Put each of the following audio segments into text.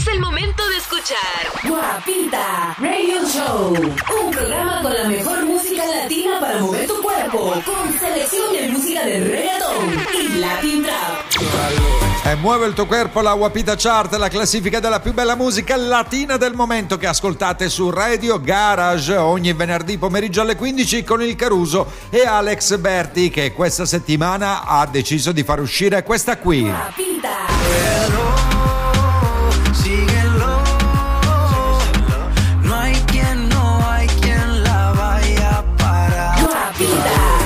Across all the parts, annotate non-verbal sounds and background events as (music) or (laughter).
Es el momento de escuchar Guapita Radio Show. Un programa con la mejor música latina para mover tu cuerpo. Con selección de música de reggaeton y Latin Trap. E muove il tuo corpo la Guapita Chart, la classifica della più bella musica latina del momento che ascoltate su Radio Garage ogni venerdì pomeriggio alle 15 con il Caruso e Alex Berti che questa settimana ha deciso di far uscire questa qui. Guapita.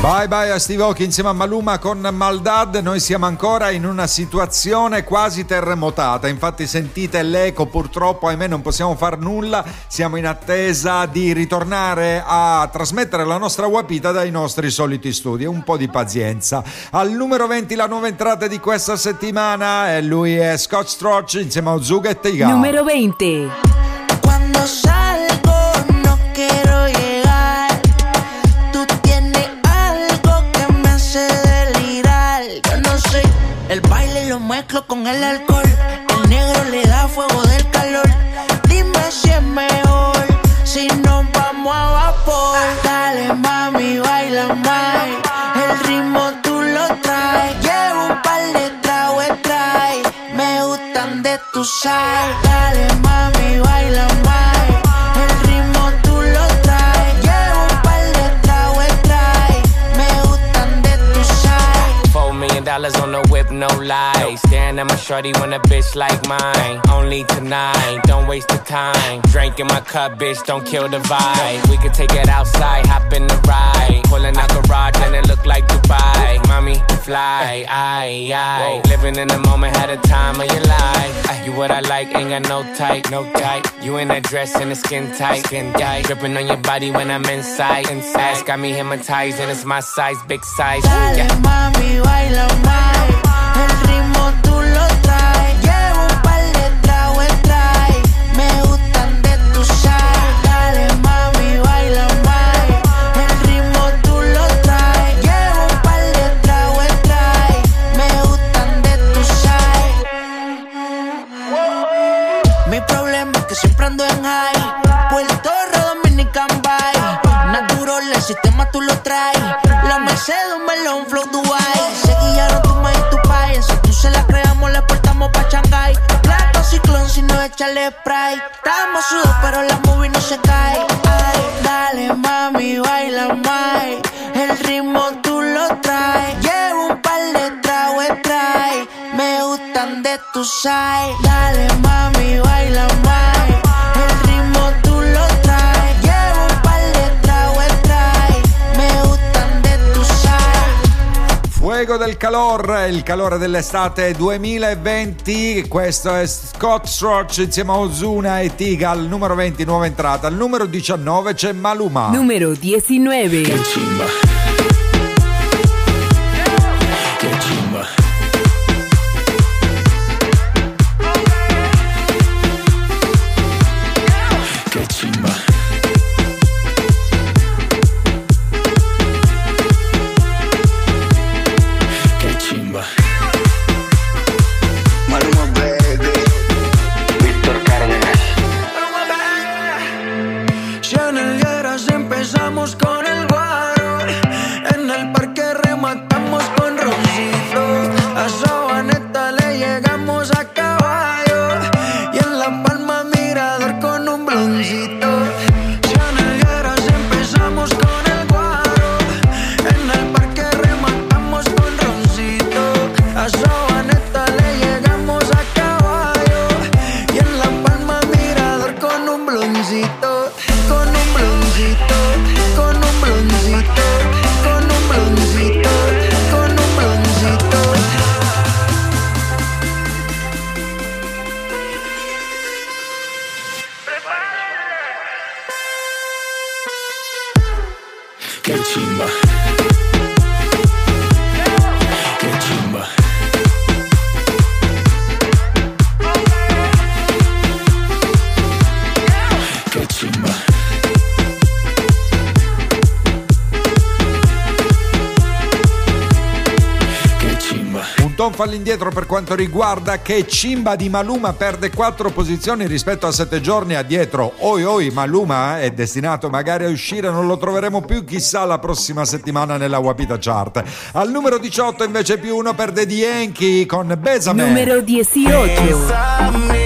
Bye bye a Steve Aoki insieme a Maluma con Maldad, noi siamo ancora in una situazione quasi terremotata, infatti sentite l'eco, purtroppo ahimè non possiamo far nulla, siamo in attesa di ritornare a trasmettere la nostra guapita dai nostri soliti studi, un po' di pazienza. Al numero 20 la nuova entrata di questa settimana e lui è Scott Strotch insieme a Ozuga e Teiga. Número 20. Cuando salgo mezclo con el alcohol. El negro le da fuego del calor. Dime si es mejor si nos vamos a vapor. Dale mami, baila más. El ritmo tú lo traes. Llevo un par de tragos trae. Me gustan de tu sal. Dale mami, baila más. Dollars on the whip, no lies. Staring at my shorty when a bitch like mine. Only tonight, don't waste the time. Drink in my cup, bitch, don't kill the vibe. We could take it outside, hop in the ride. Pulling out garage and it look like Dubai. Mommy, fly, aye, aye. Living in the moment, had a time of your life. You what I like, ain't got no type, no type. You in that dress and the skin tight, skin tight. Dripping on your body when I'm inside, inside. Got me hypnotized and it's my size, big size. Yeah. Dale Yeah. mami, baila más. La Mercedes, un melón, flow Dubai. Se guiaron tu maíz y tu país. Si tú se la creamos, le portamos pa' Shanghai. Plato ciclón, si no échale spray. Estamos sudos, pero la movie no se cae. Ay, dale mami, baila más. El ritmo tú lo traes. Llevo un par de tragos trae. Me gustan de tu side. Dale mami, baila más. Fuego del calor, il calore dell'estate 2020, questo è Scott Strotch insieme a Ozuna e Tiga al numero 20 nuova entrata, al numero 19 c'è Maluma. Número 19. chimba. falli indietro per quanto riguarda che Cimba di Maluma perde quattro posizioni rispetto a sette giorni addietro. Oi oi, Maluma è destinato magari a uscire, non lo troveremo più chissà la prossima settimana nella Wapita Chart. Al numero 18 invece più uno perde Di Yankee con Besame. Numero 18. Besame.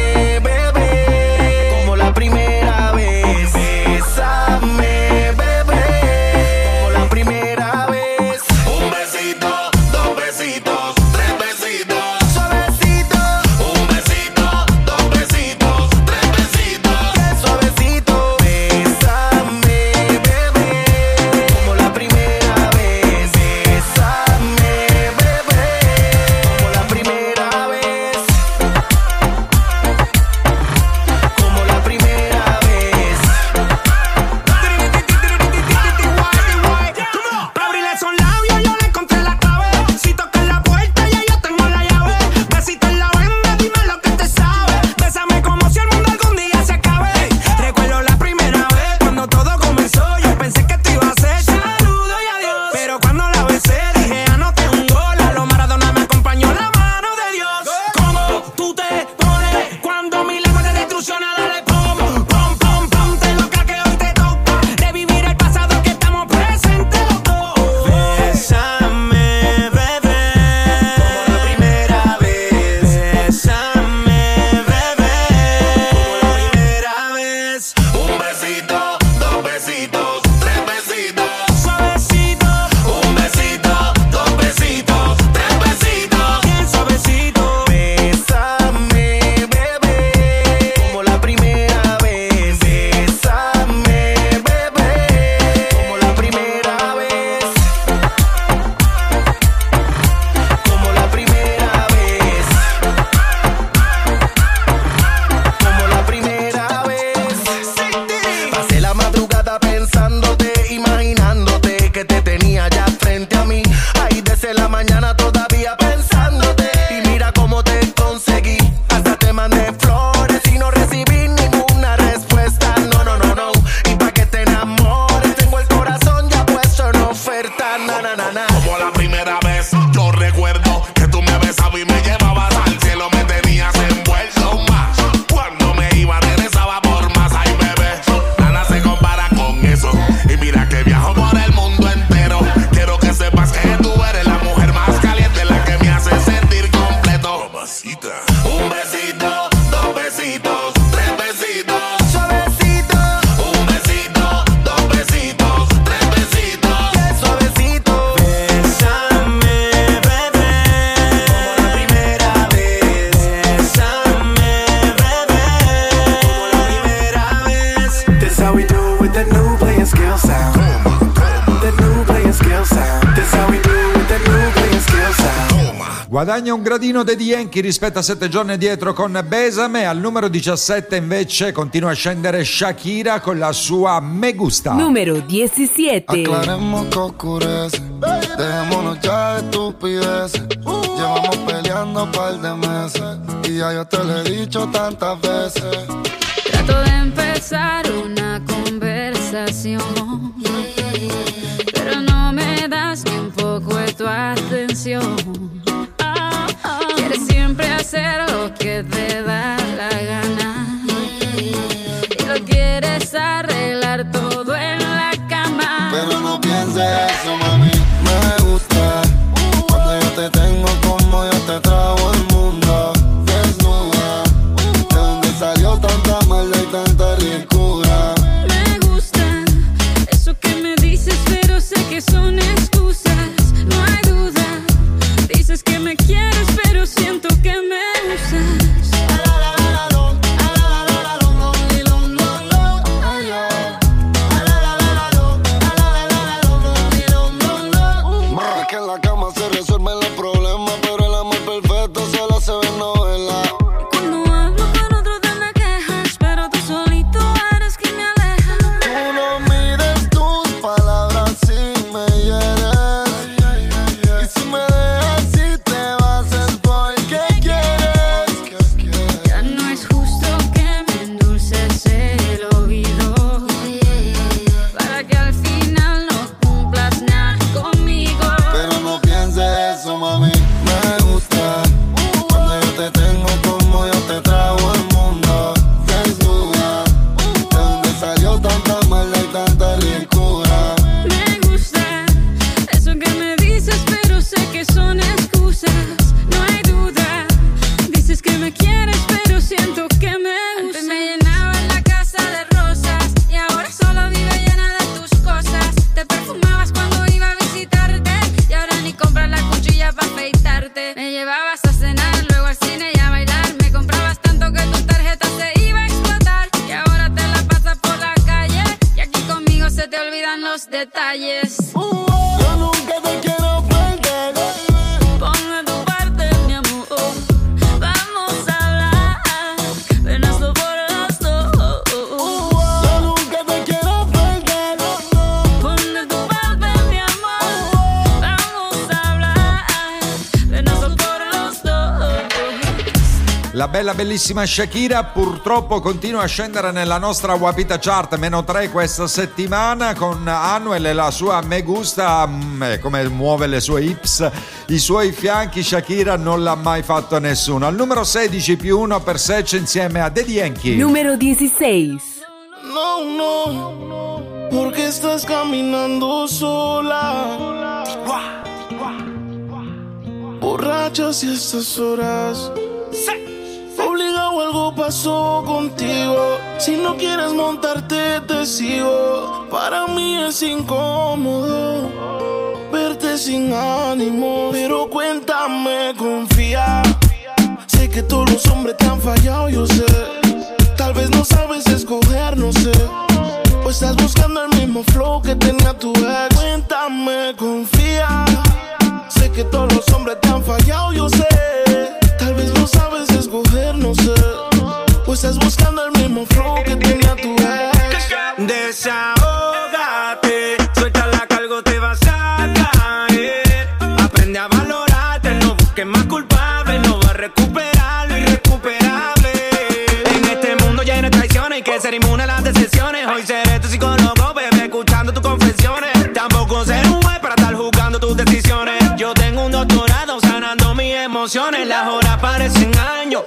Guadagna un gradino Dedi Yankee rispetto a sette giorni dietro con Besame. Al numero 17 invece continua a scendere Shakira con la sua Me Gusta. Numero 17. Aclaremos que. Dejémonos ya de estupideces. Llevamos peleando un par de meses. Y ya yo te lo he dicho tantas veces. Trato de empezar una conversación. Pero no me das ni un poco de tu atención. te da. Bella bellissima Shakira purtroppo continua a scendere nella nostra Wapita Chart, meno 3 questa settimana con Anuel e la sua Me Gusta, mm, eh, come muove le sue hips, i suoi fianchi, Shakira non l'ha mai fatto nessuno. Al numero 16 più 1 per Sech insieme a Daddy Yankee. Número 16. No, no, porque estás caminando sola. Borracha si estas horas. (laughs) Obligado algo pasó contigo. Si no quieres montarte, te sigo. Para mí es incómodo verte sin ánimo. Pero cuéntame, confía. Sé que todos los hombres te han fallado, yo sé. Tal vez no sabes escoger, no sé. O estás buscando el mismo flow que tenía tu ex. Cuéntame, confía. Sé que todos los hombres te han fallado, yo sé. Emociones. Las horas parecen años,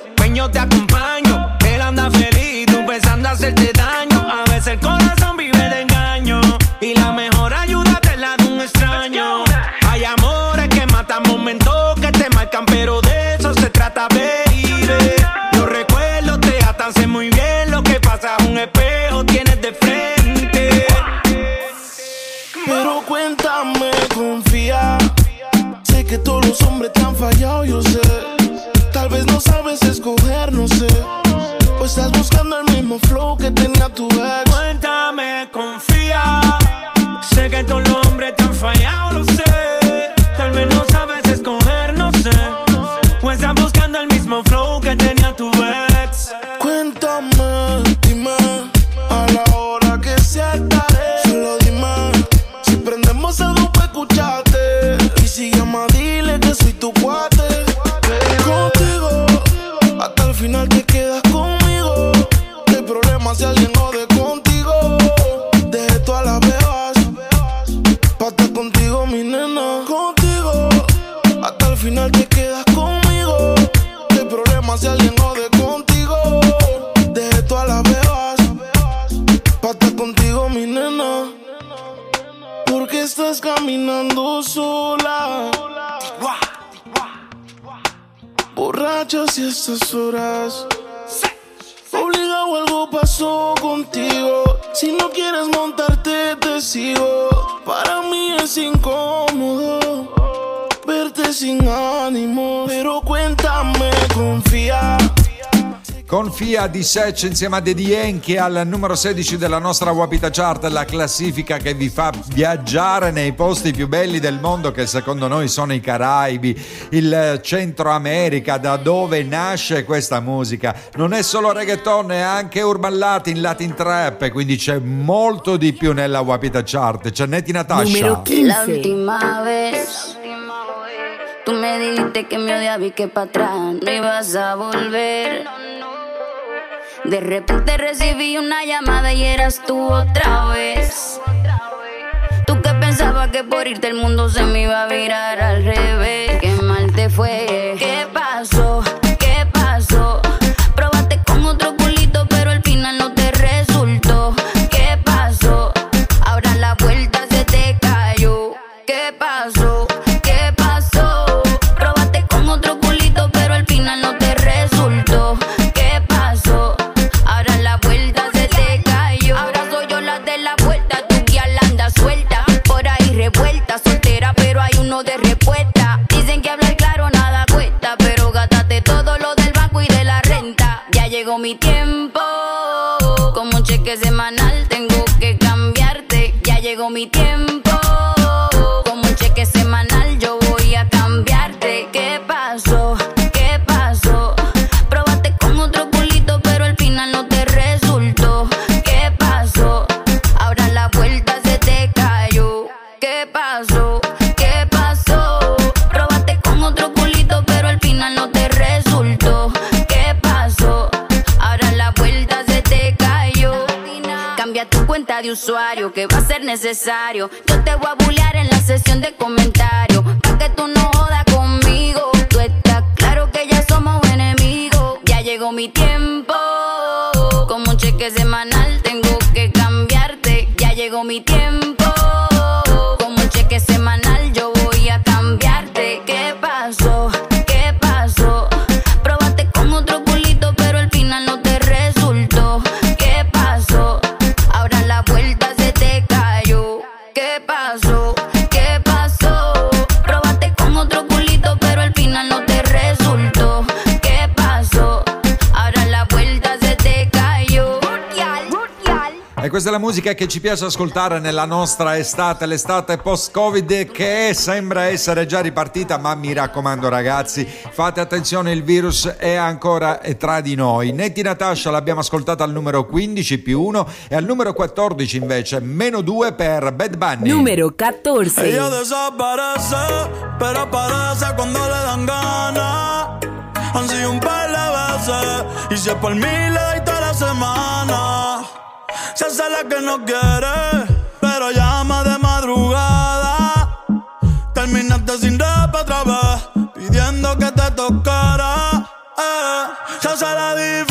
Si estas horas. Obligado algo pasó contigo. Si no quieres montarte, te sigo. Para mí es incómodo verte sin ánimo. Pero cuéntame, confía. Confia di Sech insieme a Daddy Yankee al numero 16 della nostra Wapita Chart, la classifica che vi fa viaggiare nei posti più belli del mondo che secondo noi sono i Caraibi, il Centro America, da dove nasce questa musica. Non è solo reggaeton, è anche urban latin, latin trap, quindi c'è molto di più nella Wapita Chart. C'è Netti Natasha. Número La 15. última vez tú me dijiste que me odiabas y que para atrás no ibas a volver. De repente recibí una llamada y eras tú otra vez. Tú que pensabas que por irte el mundo se me iba a virar al revés. Qué mal te fue. ¿Qué pasó? we do necesario. Yo te voy a bullear en la sesión de comentarios, questa è la musica che ci piace ascoltare nella nostra estate, l'estate post-Covid che sembra essere già ripartita, ma mi raccomando ragazzi, fate attenzione, il virus è ancora tra di noi. Netti Natasha l'abbiamo ascoltata al numero 15 più 1 e al numero 14 invece meno 2 per Bad Bunny. Numero 14. Ella desaparece, pero aparece cuando le dan ganas. Han sido un par de veces, y si es por mí le doy toda la semana. Se hace la que no quiere, pero llama de madrugada. Terminaste sin rap otra vez, pidiendo que te tocara. Eh, se hace la difícil,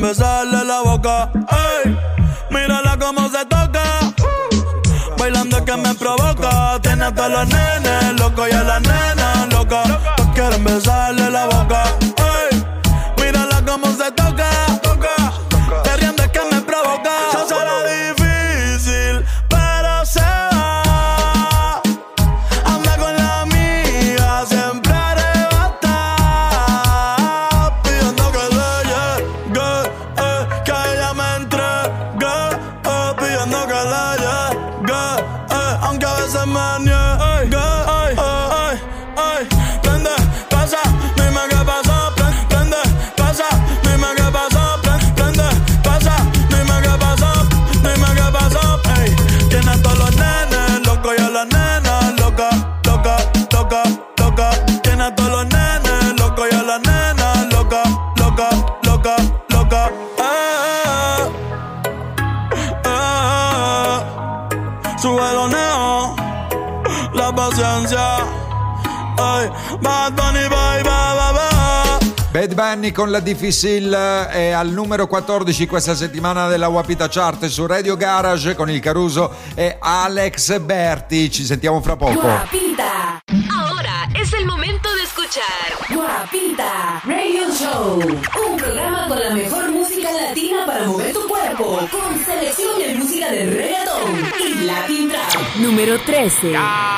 Besarle la boca. Ey, mírala cómo se toca. Bailando que me provoca. Tiene a todos los nenes locos y a las nenas locas. Todos quieren besarle Bad Bunny con la difficile è al numero 14 questa settimana della Wapita Chart su Radio Garage con il Caruso e Alex Berti. Ci sentiamo fra poco. Guapita. Ahora es el momento de escuchar Guapita Radio Show. Un programa con la música latina para mover tu cuerpo. Con selección de música de reggaeton y Latin Trap. número 13.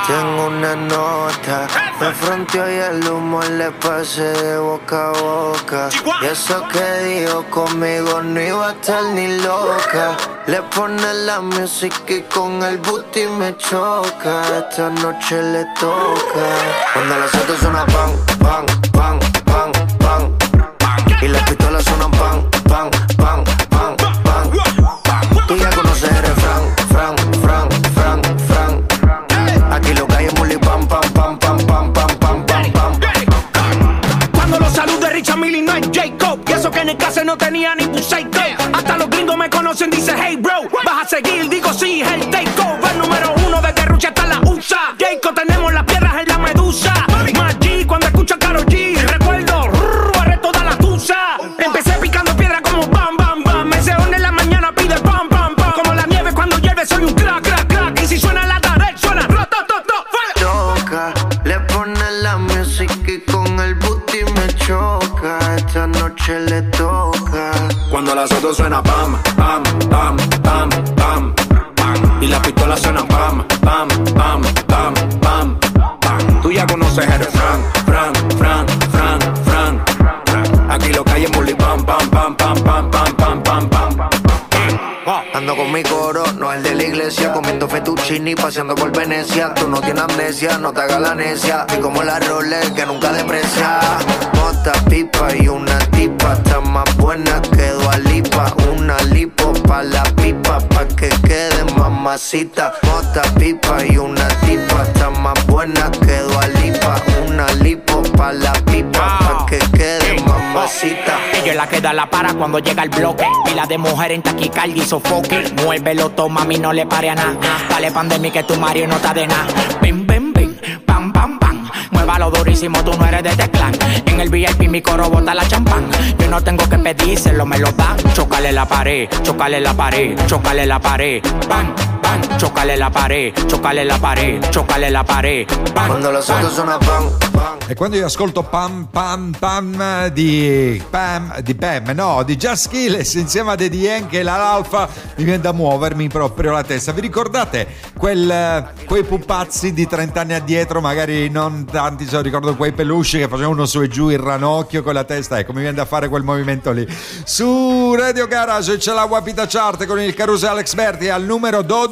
Tengo una nota, me fronteó y el humo le pasé de boca a boca. Y eso que dijo conmigo no iba a estar ni loca. Le pone la música y con el booty me choca. Esta noche le toca. Cuando las autos suena pan, pan, pan, pan, pan. Y las pistolas suenan pan, pan, caso no tenía ni psycho Hasta los gringos me conocen, dice hey bro Vas a seguir, digo sí, el takeover Número uno desde Rusia hasta la USA Jacob suena pam. Iglesia, comiendo fettuccini, paseando por Venecia. Tú no tienes amnesia, no te hagas la necia. Y como la Rolex que nunca deprecia. Mota, pipa y una tipa, está más buena que Dualipa. Una lipo pa' la pipa, pa' que quede mamacita. Mota, pipa y una tipa, está más buena que Dualipa. Una lipo pa' la pipa, pa' que quede mamacita. Ella la que da la para cuando llega el bloque. Pila de mujer en taquicardia y sofoque. Muévelo, toma, mami, no le pare a nada. Dale pandemia que tu Mario no está de nada. Bim, bim, bim, pam, pam, pam. Muévalo durísimo, tú no eres de este clan. En el VIP mi coro bota la champán. Yo no tengo que pedírselo, me lo dan. Chocale la pared, chocale la pared, chocale la pared. Bam, bam, chocale la pared, chocale la pared, chocale la pared. Bam, Cuando los otros suena pam, pam. E quando io ascolto Pam Pam Pam di Pam, di Pam, no, di Just Kills insieme a Daddy Yankee e l'Alfa, mi viene da muovermi proprio la testa. Vi ricordate quel, quei pupazzi di 30 anni addietro? Magari non tanti se ricordo quei peluche che facevano su e giù il ranocchio con la testa. Ecco, mi viene da fare quel movimento lì. Su Radio Garage c'è la Wapita Chart con il Caruso Alex Berti al numero 12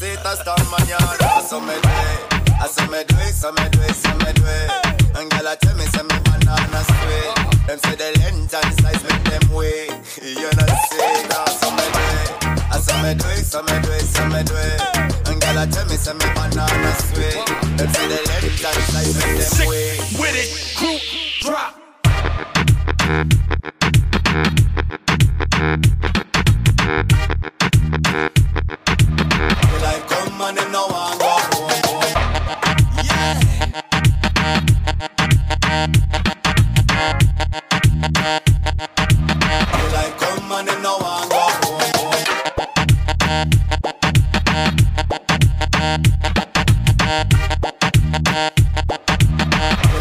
Mamacita hasta mañana. So me do. I say me do it, so me do it, so me do it. And girl, I tell me, say me banana sweet. Them say the length and size make them way. You know say that, so me do it. I say me do it, so me do it, so me do it. And girl, I tell me, say me banana sweet. Them say the length and size make them way. with it, group drop. Well,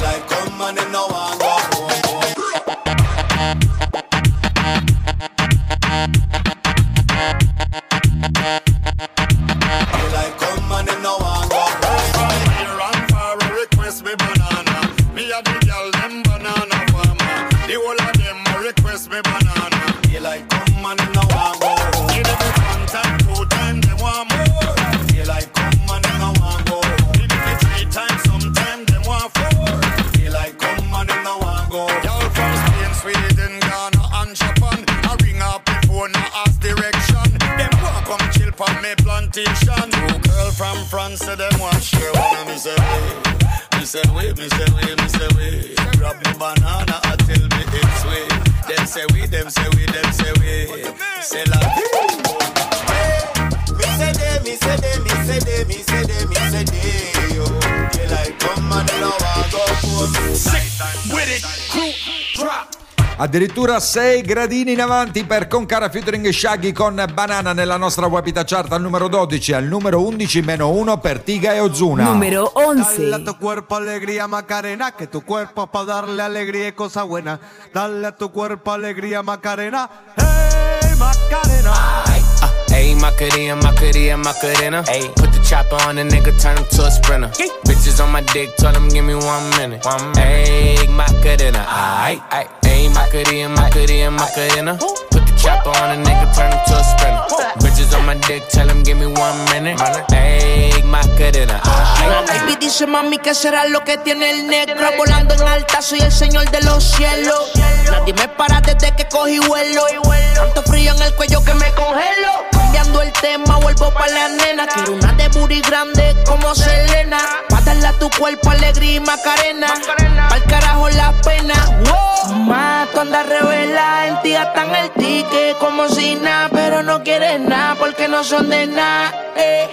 I come and know Addirittura 6 gradini in avanti per Concara featuring Shaggy con Banana nella nostra Wapita Chart al numero 12, al numero 11 meno 1 per Tiga e Ozuna. Numero Dale 11. a tu cuerpo alegría Macarena, que tu cuerpo para darle alegría y cosas buenas. Dale a tu cuerpo alegría Macarena, hey Macarena. Uh, ayy, Macarena, Macarena, Macarena. Ayy, put the chopper on the nigga, turn him to a sprinter. Bitches on my dick, tell him give me one minute. One minute. Ayy, Macarena, aight, aight. Ayy, Macarena, Macarena, Macarena. Put the chopper on the nigga, turn him to a sprinter. Bitches on my dick, tell him give me one minute. Ayy, Macarena, aight. Dice mami que será lo que tiene el negro Volando en alta soy el señor de los cielos Nadie me para desde que cogí vuelo Tanto frío en el cuello que me congelo Cambiando el tema vuelvo pa' la nena Quiero una de booty grande como Selena Pa' baila tu cuerpo, alegría y macarena. Al carajo la pena. Tú andas revela, en ti gastan el ticket como si nada, pero no quieres nada porque no son de nada. Eh.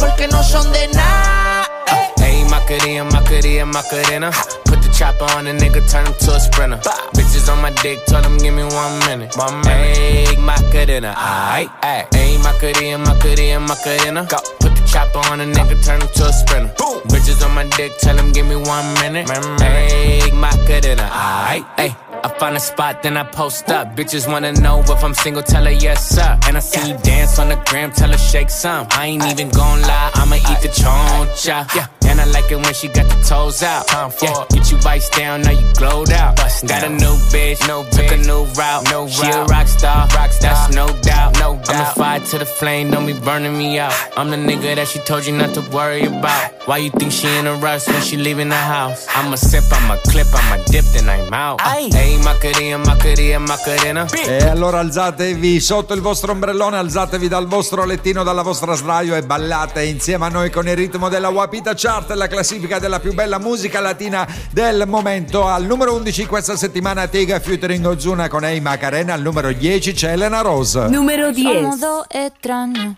Porque no son de nada. Ayy, Macarena, Macarena, Macarena. Put the chopper on a nigga, turn him to a sprinter. Bitches on my dick, tell them give me one minute. One minute. Ayy, Macarena, aight, ayy. Ayy, Macarena, Macarena, Macarena. Go. Put the chopper on a nigga, turn him to a sprinter. Bitches on my dick, tell them give me one minute. Ayy, Macarena, aight, ayy. I find a spot, then I post up. Bitches wanna know if I'm single, tell her yes, sir. And I see you dance on the gram, tell her shake some. I ain't even gon' lie, I'ma eat the choncha. Yeah. And I like it when she got the toes out. Yeah. Get you vice down, now you glowed out. Got a new bitch, no took a new route. No she a rock star, rock star. that's no doubt. No doubt. I'm a fire to the flame, don't be burning me out. I'm the nigga that she told you not to worry about. Why you think she in a rush when she leaving the house? I'ma sip, I'ma clip, I'ma dip, then I'm out. Hey, Macarena, Macarena, Macarena. E allora alzatevi sotto il vostro ombrellone, alzatevi dal vostro lettino, dalla vostra sdraio e ballate insieme a noi con il ritmo della Wapita Chart, la classifica della più bella musica latina del momento. Al numero 11 questa settimana Tiga featuring Ozuna con Ei Macarena, al numero 10 c'è Elena Rose. Numero 10. Somos dos extraños,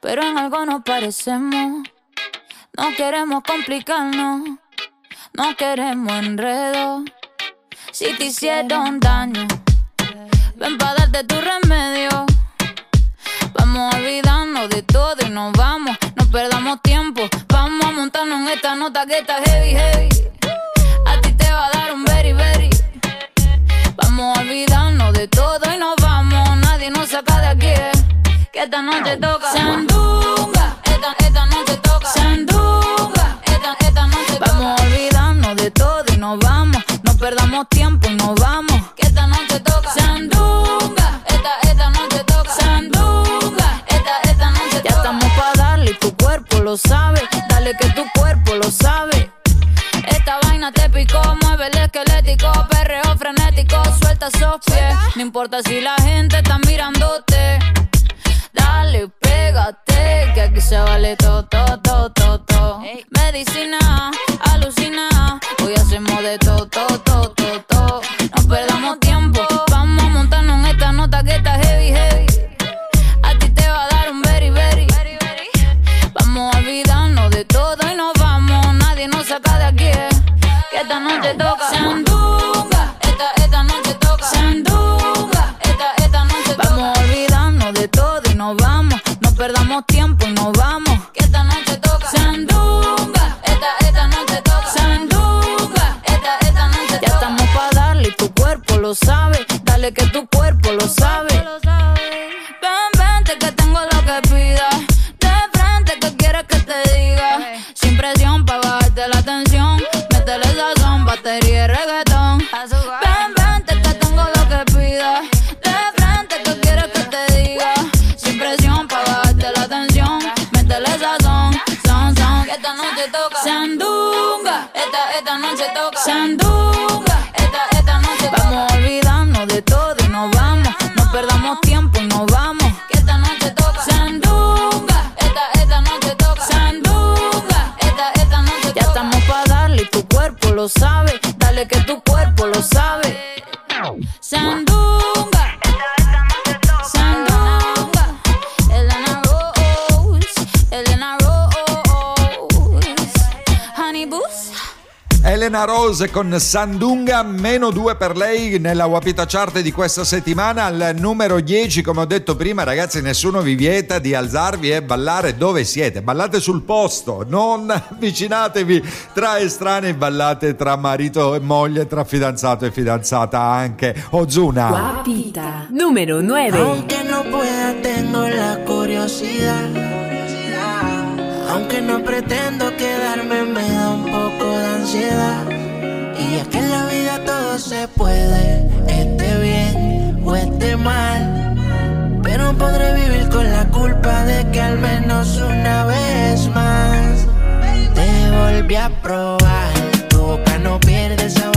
pero en algo nos parecemos. No queremos complicarnos, no queremos enredo. Si te hicieron daño, ven para darte tu remedio. Vamos a olvidarnos de todo y nos vamos, esta nota que está heavy, heavy. A ti te va a dar un very, very. Vamos a olvidarnos de todo y nos vamos. Nadie nos saca de aquí. Que esta noche toca. Sandunga, esta, esta noche toca. Sandunga, esta, esta noche toca. Vamos a olvidarnos de todo y nos vamos. No perdamos tiempo y nos vamos. Que esta noche toca. Sandunga, esta, esta noche toca. Sandunga, esta, esta noche toca. Ya estamos para darle y tu cuerpo lo sabe. Que tu cuerpo lo sabe. Esta vaina te picó, mueve el esquelético, perreo frenético, suelta esos pies. No importa si la gente está mirándote. Dale, pégate, que aquí se vale todo, lo sabe. Dale que tu cuerpo lo sabe. Ven, vente que tengo lo que pidas. De frente que quieres que te diga. Sin presión para bajarte la tensión. Métele sazón, batería y reggaetón. Ven, vente que tengo lo que pidas. De frente que quieres que te diga. Sin presión para bajarte la tensión. Métele sazón, son, esta noche toca. Sandunga, esta, esta noche toca. Sandunga, Rose con Sandunga, meno due per lei nella Wapita Chart di questa settimana. Al numero 10, come ho detto prima, ragazzi, nessuno vi vieta di alzarvi e ballare dove siete. Ballate sul posto, non (laughs) avvicinatevi tra estranei, ballate tra marito e moglie, tra fidanzato e fidanzata anche. Ozuna. Guapita. Número 9. Aunque no pueda, tengo la curiosidad. Aunque no pretendo quedarme, me da un poco de ansiedad. Y es que en la vida todo se puede, esté bien o esté mal. Pero podré vivir con la culpa de que al menos una vez más te volví a probar. Tu boca no pierde sabor,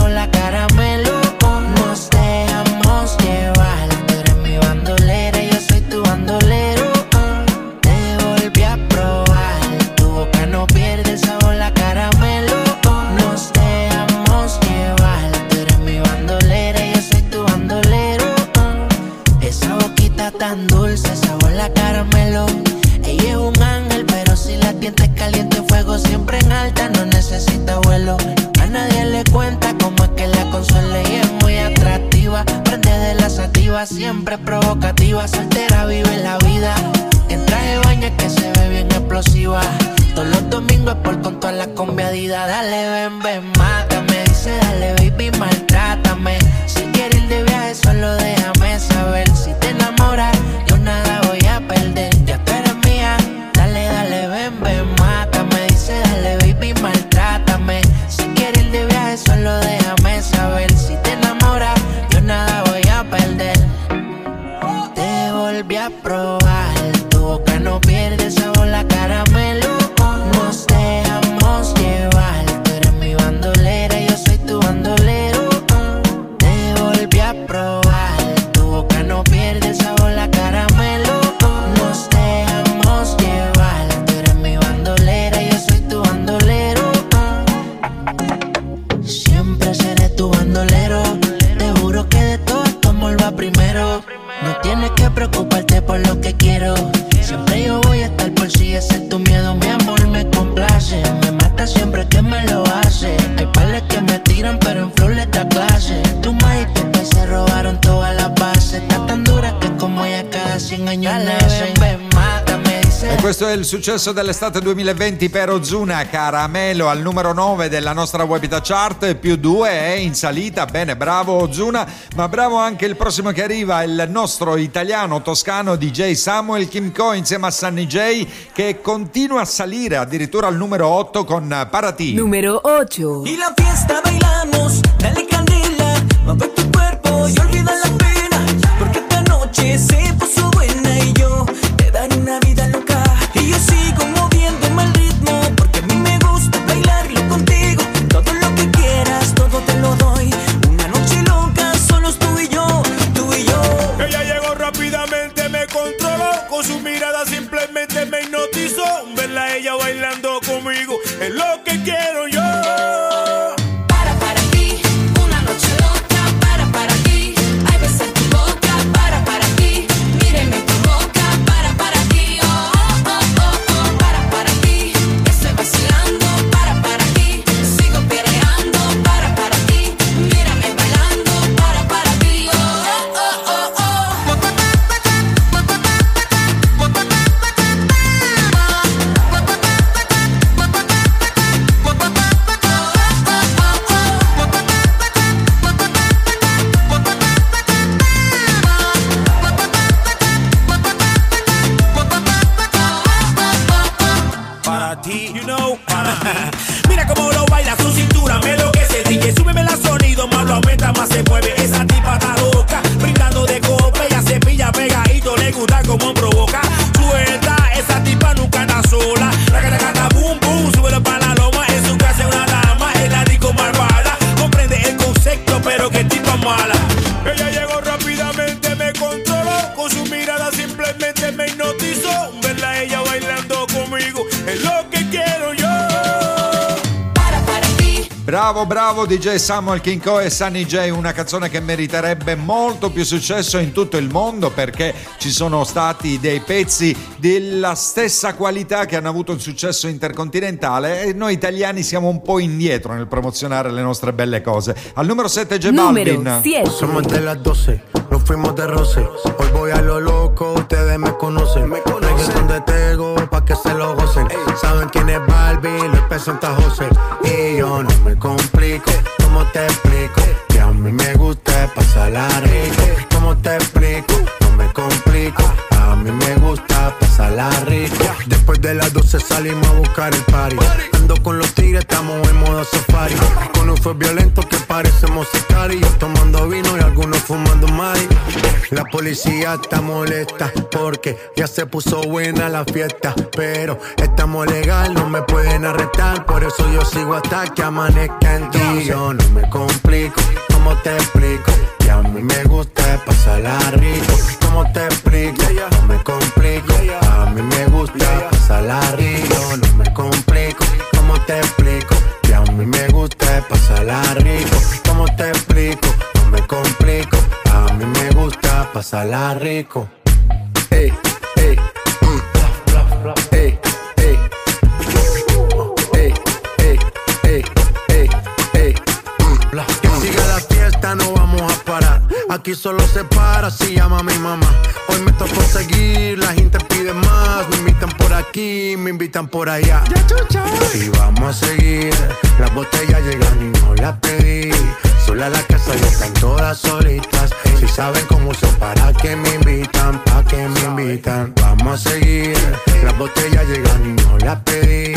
100 años nace. Ven, mátame, dice. E questo è il successo dell'estate 2020 per Ozuna, Caramelo al numero 9 della nostra webita chart, più 2 è in salita, bene, bravo Ozuna, ma bravo anche il prossimo che arriva, il nostro italiano toscano DJ Samuel Kimco insieme a Sunny J che continua a salire addirittura al numero 8 con Parati. Número 8. Y la fiesta bailamos, dale Bravo, bravo DJ Samuel Kinko e Sunny J, una canzone che meriterebbe molto più successo in tutto il mondo perché ci sono stati dei pezzi della stessa qualità che hanno avuto un successo intercontinentale e noi italiani siamo un po' indietro nel promozionare le nostre belle cose. Al numero 7 J Balvin. Somos de las 12, nos fuimos de roce. Hoy voy a lo loco, ustedes me conocen. Me conocen de Tego pa' que se lo gocen. Saben quién es Barbie, les presenta José. Y yo no me complico, ¿cómo te explico? Que a mí me gusta pasarla rico. ¿Cómo te explico? No me complico. A mí me gusta pasarla rico. Después de las 12 salimos a buscar el party. Ando con los tigres, estamos en modo safari. Con un fue violento que parecemos sicarios. Tomando vino y algunos fumando mari. La policía está molesta porque ya se puso buena la fiesta. Pero estamos legal, no me pueden arrestar. Por eso yo sigo hasta que amanezca en ti. Yo me complico, ¿cómo te explico? Que a mí me gusta pasarla rico. ¿Cómo te explico? No me complico. A mí me gusta pasarla rico. No me complico. ¿Cómo te explico? Que a mí me gusta pasarla rico. ¿Cómo te explico? No me complico. A mí me gusta pasarla rico. Aquí solo se para si llama a mi mamá. Hoy me tocó seguir, la gente pide más. Me invitan por aquí, me invitan por allá. Y vamos a seguir, las botellas llegan y no las pedí. Sola la casa y están todas solitas. Si saben cómo uso, para que me invitan, pa' que me invitan. Vamos a seguir, las botellas llegan y no las pedí.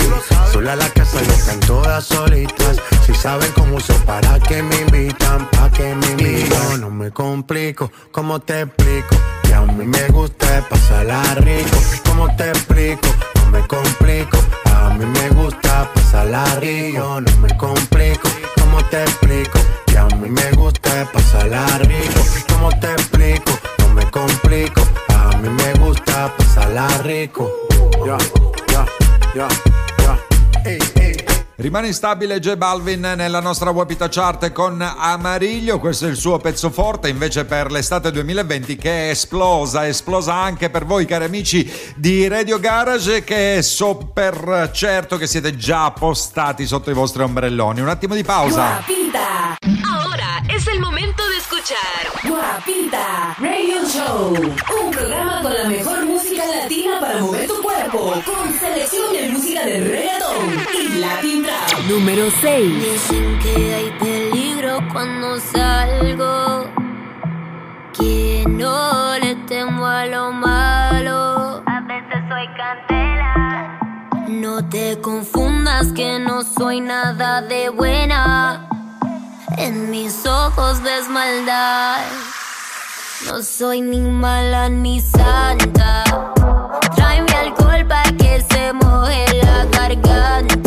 Sola la casa y están todas solitas. Si saben cómo uso, para que me invitan, pa' que me invitan. Yo no me complico, ¿cómo te explico? Que a mí me gusta pasarla rico. ¿Cómo te explico? No me complico. A mí me gusta pasarla rico. No me complico. ¿Cómo te explico? A mí me gusta pasarla rico. ¿Cómo te explico? No me complico. A mí me gusta pasarla rico. Ya, ya, ya, ya. Rimane instabile J Balvin nella nostra Wapita Chart con Amariglio, questo è il suo pezzo forte invece per l'estate 2020 che è esplosa, è esplosa anche per voi cari amici di Radio Garage che so per certo che siete già postati sotto i vostri ombrelloni. Un attimo di pausa. Guapita. Ahora es el momento de escuchar Guapita Radio Show. Un programa con la mejor música latina para mover tu cuerpo. Con selección de música de reggaeton y Latin. Número 6. Dicen que hay peligro cuando salgo. Que no le temo a lo malo. A veces soy candela. No te confundas que no soy nada de buena. En mis ojos ves maldad. No soy ni mala ni santa. Tráeme alcohol para que se moje la garganta.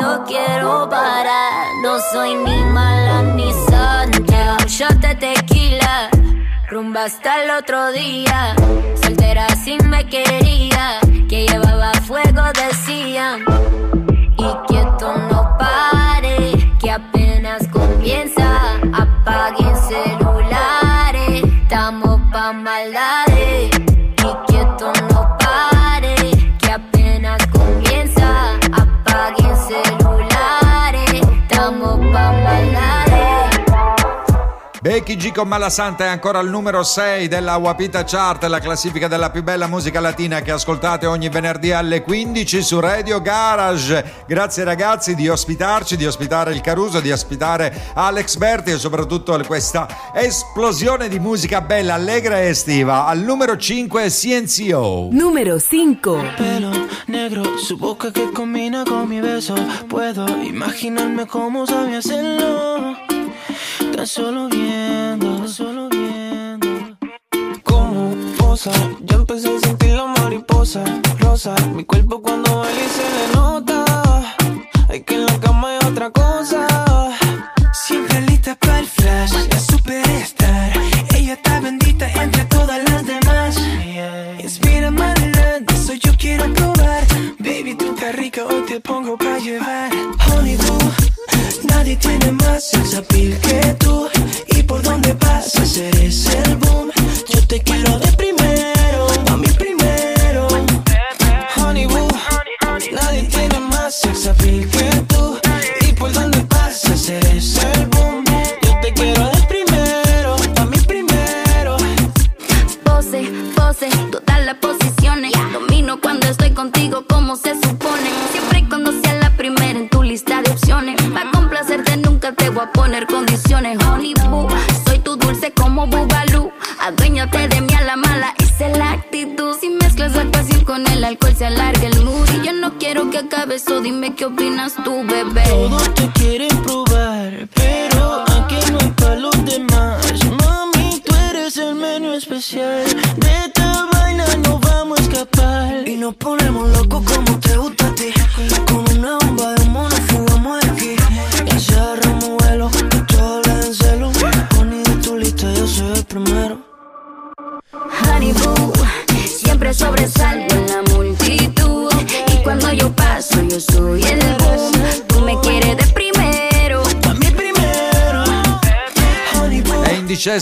No quiero parar. No soy ni mala ni santa. Un shot de tequila. Rumba hasta el otro día. Soltera si me quería. Que llevaba fuego, decían. Y que esto no pare. Que apenas comienza. Becky G con Malasanta è ancora al numero 6 della Wapita Chart, la classifica della più bella musica latina che ascoltate ogni venerdì alle 15 su Radio Garage. Grazie ragazzi di ospitarci, di ospitare il Caruso, di ospitare Alex Berti e soprattutto questa esplosione di musica bella, allegra e estiva. Al numero 5 CNCO. Número 5. pelo negro, su boca que combina con mi beso. Puedo imaginarme cómo sabe hacerlo. Tan solo viendo, solo viendo. Como posa, ya empecé a sentir la mariposa rosa. Mi cuerpo cuando baila se le nota. Hay que en la cama hay otra cosa. Siempre lista para el flash, la superstar. Ella está bendita entre todas las demás. Inspira adelante, eso yo quiero probar. Baby, tú estás rica, hoy te pongo para llevar. Tiene más sex appeal que tú.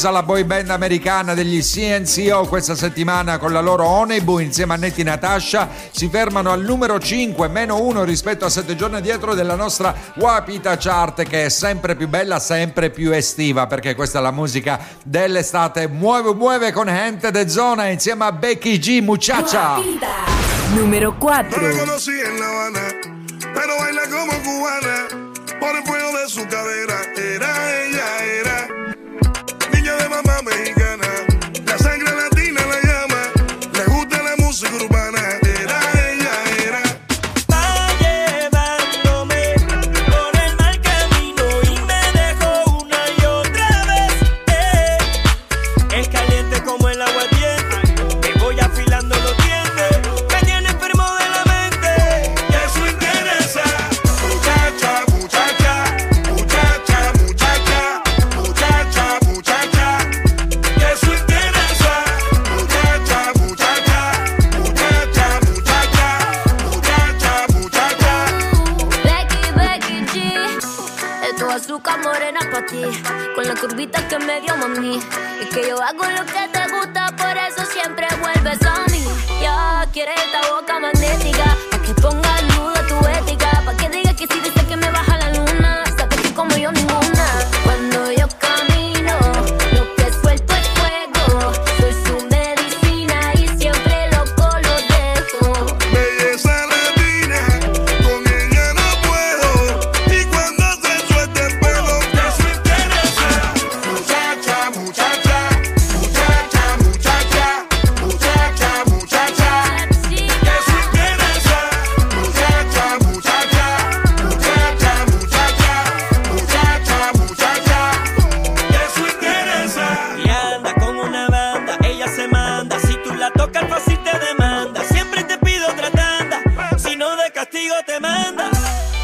sorpresa la boy band americana degli CNCO questa settimana con la loro Onebu insieme a Netti Natasha si fermano al numero 5, meno 1 rispetto a 7 giorni dietro della nostra Wapita Chart che è sempre più bella, sempre più estiva perché questa è la musica dell'estate. Muove, muove con Gente de Zona insieme a Becky G. Muchacha. Numero 4. Non la conosci in La Habana, Pero baila como cubana, por el fuego de su cadera, era ella, era mama ain't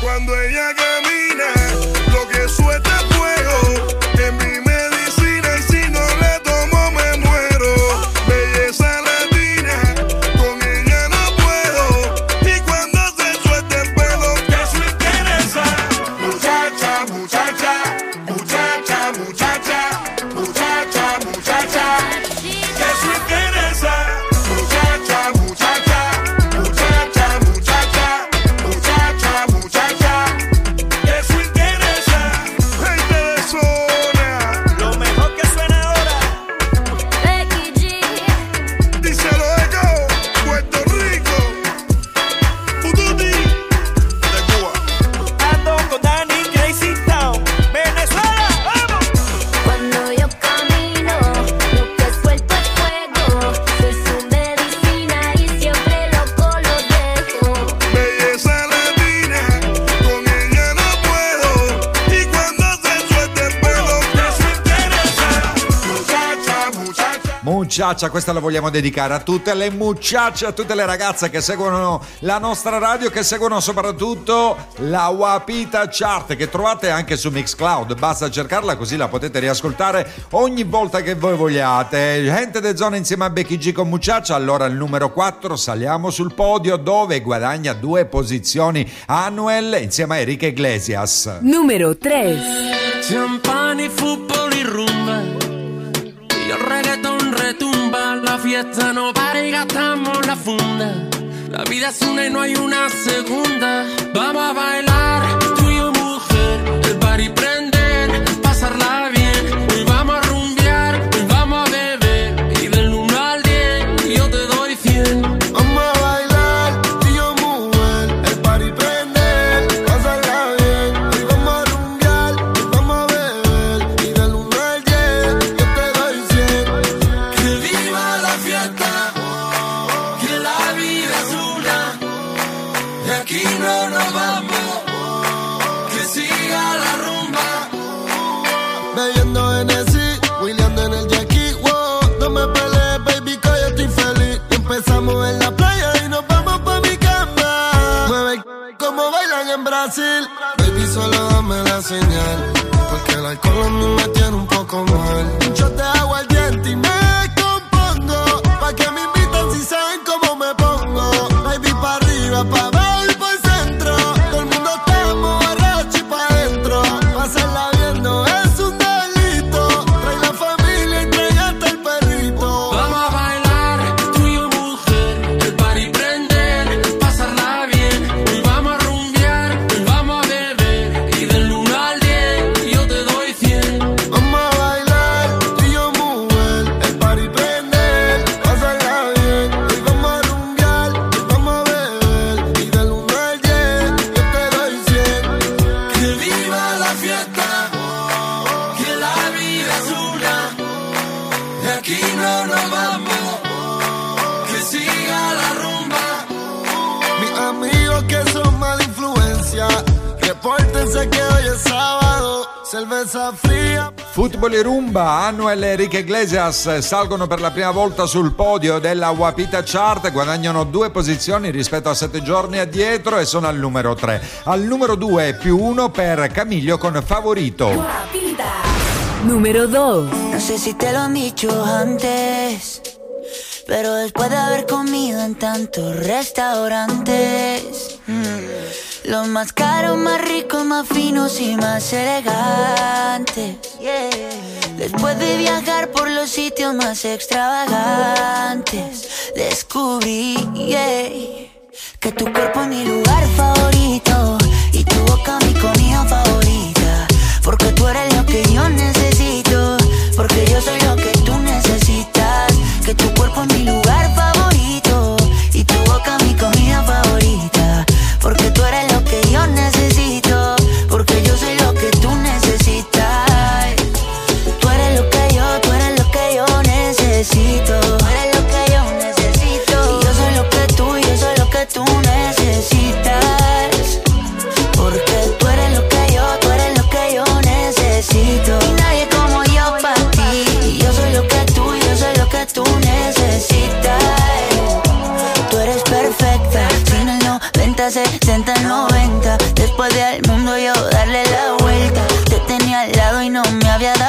Cuando ella camina. mucciaccia, questa la vogliamo dedicare a tutte le mucciacce, a tutte le ragazze che seguono la nostra radio, che seguono soprattutto la Wapita Chart, che trovate anche su Mixcloud. Basta cercarla così la potete riascoltare ogni volta che voi vogliate. Gente de zona insieme a Becky G con mucciaccia, allora il numero 4 saliamo sul podio dove guadagna due posizioni Anuel insieme a Enrique Iglesias. Numero 3. Champagne, football e rumba fiesta, no para y gastamos la funda. La vida es una y no hay una segunda. Vamos a bailar. Señal. Porque el alcohol a mí me tiene un poco mal. Un shot de agua repórtense que hoy es sábado, cerveza fría. Football e rumba, Anuel e Enrique Iglesias salgono per la prima volta sul podio della Wapita Chart, guadagnano due posizioni rispetto a sette giorni addietro e sono al numero 3. Al numero 2 più 1 per Camiglio con Favorito. Número 2. No sé si te lo han dicho antes, pero después de haber comido en tantos restaurantes, mm, los más caros, más ricos, más finos y más elegantes. Después de viajar por los sitios más extravagantes, descubrí que tu cuerpo es mi lugar favorito y tu boca mi comida favorita. Porque tú eres lo que yo necesito. Porque yo soy lo que tú necesitas. Que tu cuerpo es mi lugar favorito.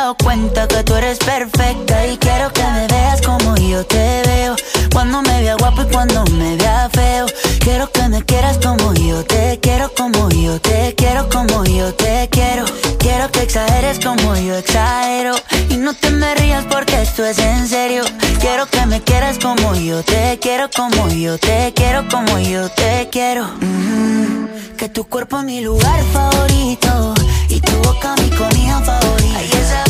Dado cuenta que tú eres perfecta. Y quiero que me veas como yo te veo. Cuando me vea guapo y cuando me vea feo. Quiero que me quieras como yo te quiero, como yo te quiero, como yo te quiero. Quiero que exageres como yo exagero. Y no te me rías porque esto es en serio. Quiero que me quieras como yo te quiero, como yo te quiero, como yo te quiero. Mm, que tu cuerpo es mi lugar favorito. Y tu boca mi comida favorita.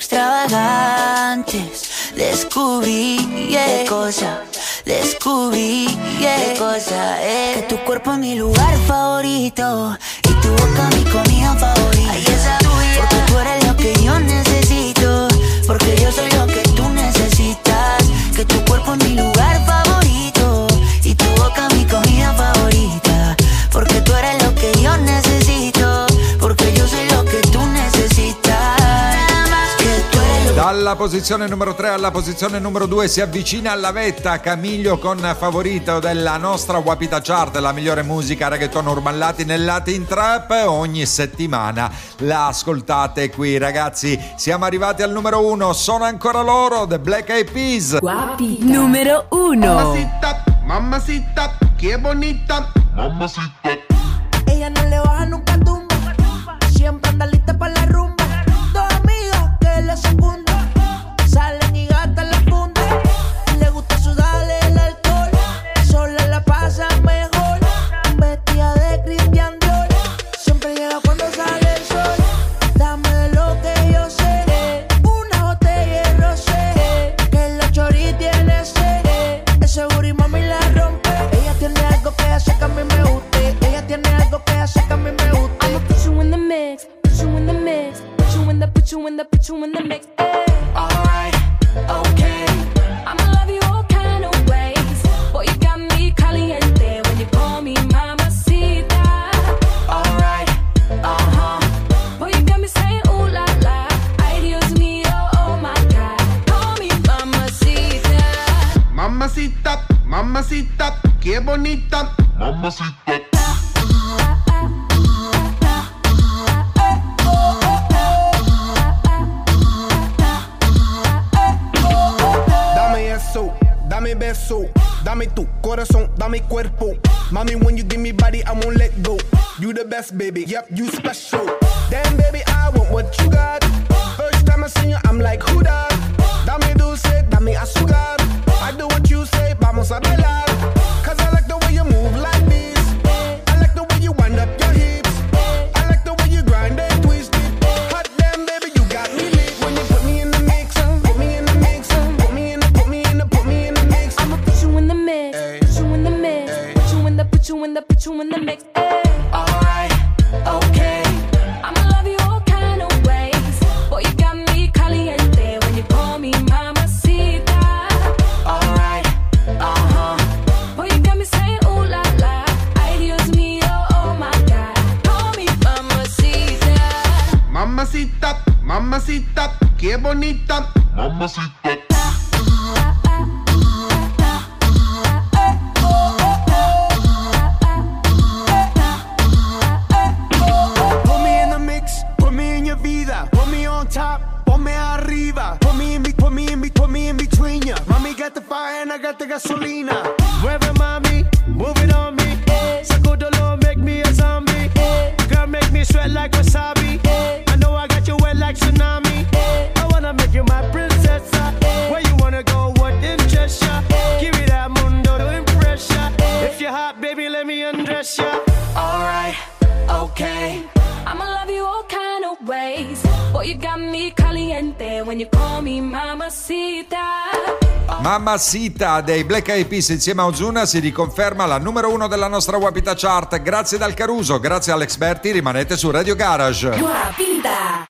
Extravagantes, descubrí yeah, qué cosa, descubrí yeah, qué cosa, eh, que tu cuerpo es mi lugar favorito y tu boca mi comida favorita. Porque tú eres lo que yo necesito, porque yo soy lo que tú necesitas, que tu cuerpo es mi lugar favorito Dalla posizione numero 3 alla posizione numero 2 si avvicina alla vetta Camiglio con favorito della nostra Wapita Chart, la migliore musica reggaeton urban latin e latin trap. Ogni settimana la ascoltate qui, ragazzi. Siamo arrivati al numero 1, sono ancora loro, The Black Eyed Peas. Número 1. Mamacita, mamacita, qué bonita. Mamacita. Ella Sita dei Black Eyed Peas insieme a Ozuna si riconferma la numero uno della nostra Wapita Chart. Grazie dal Caruso, grazie Alex Berti, rimanete su Radio Garage.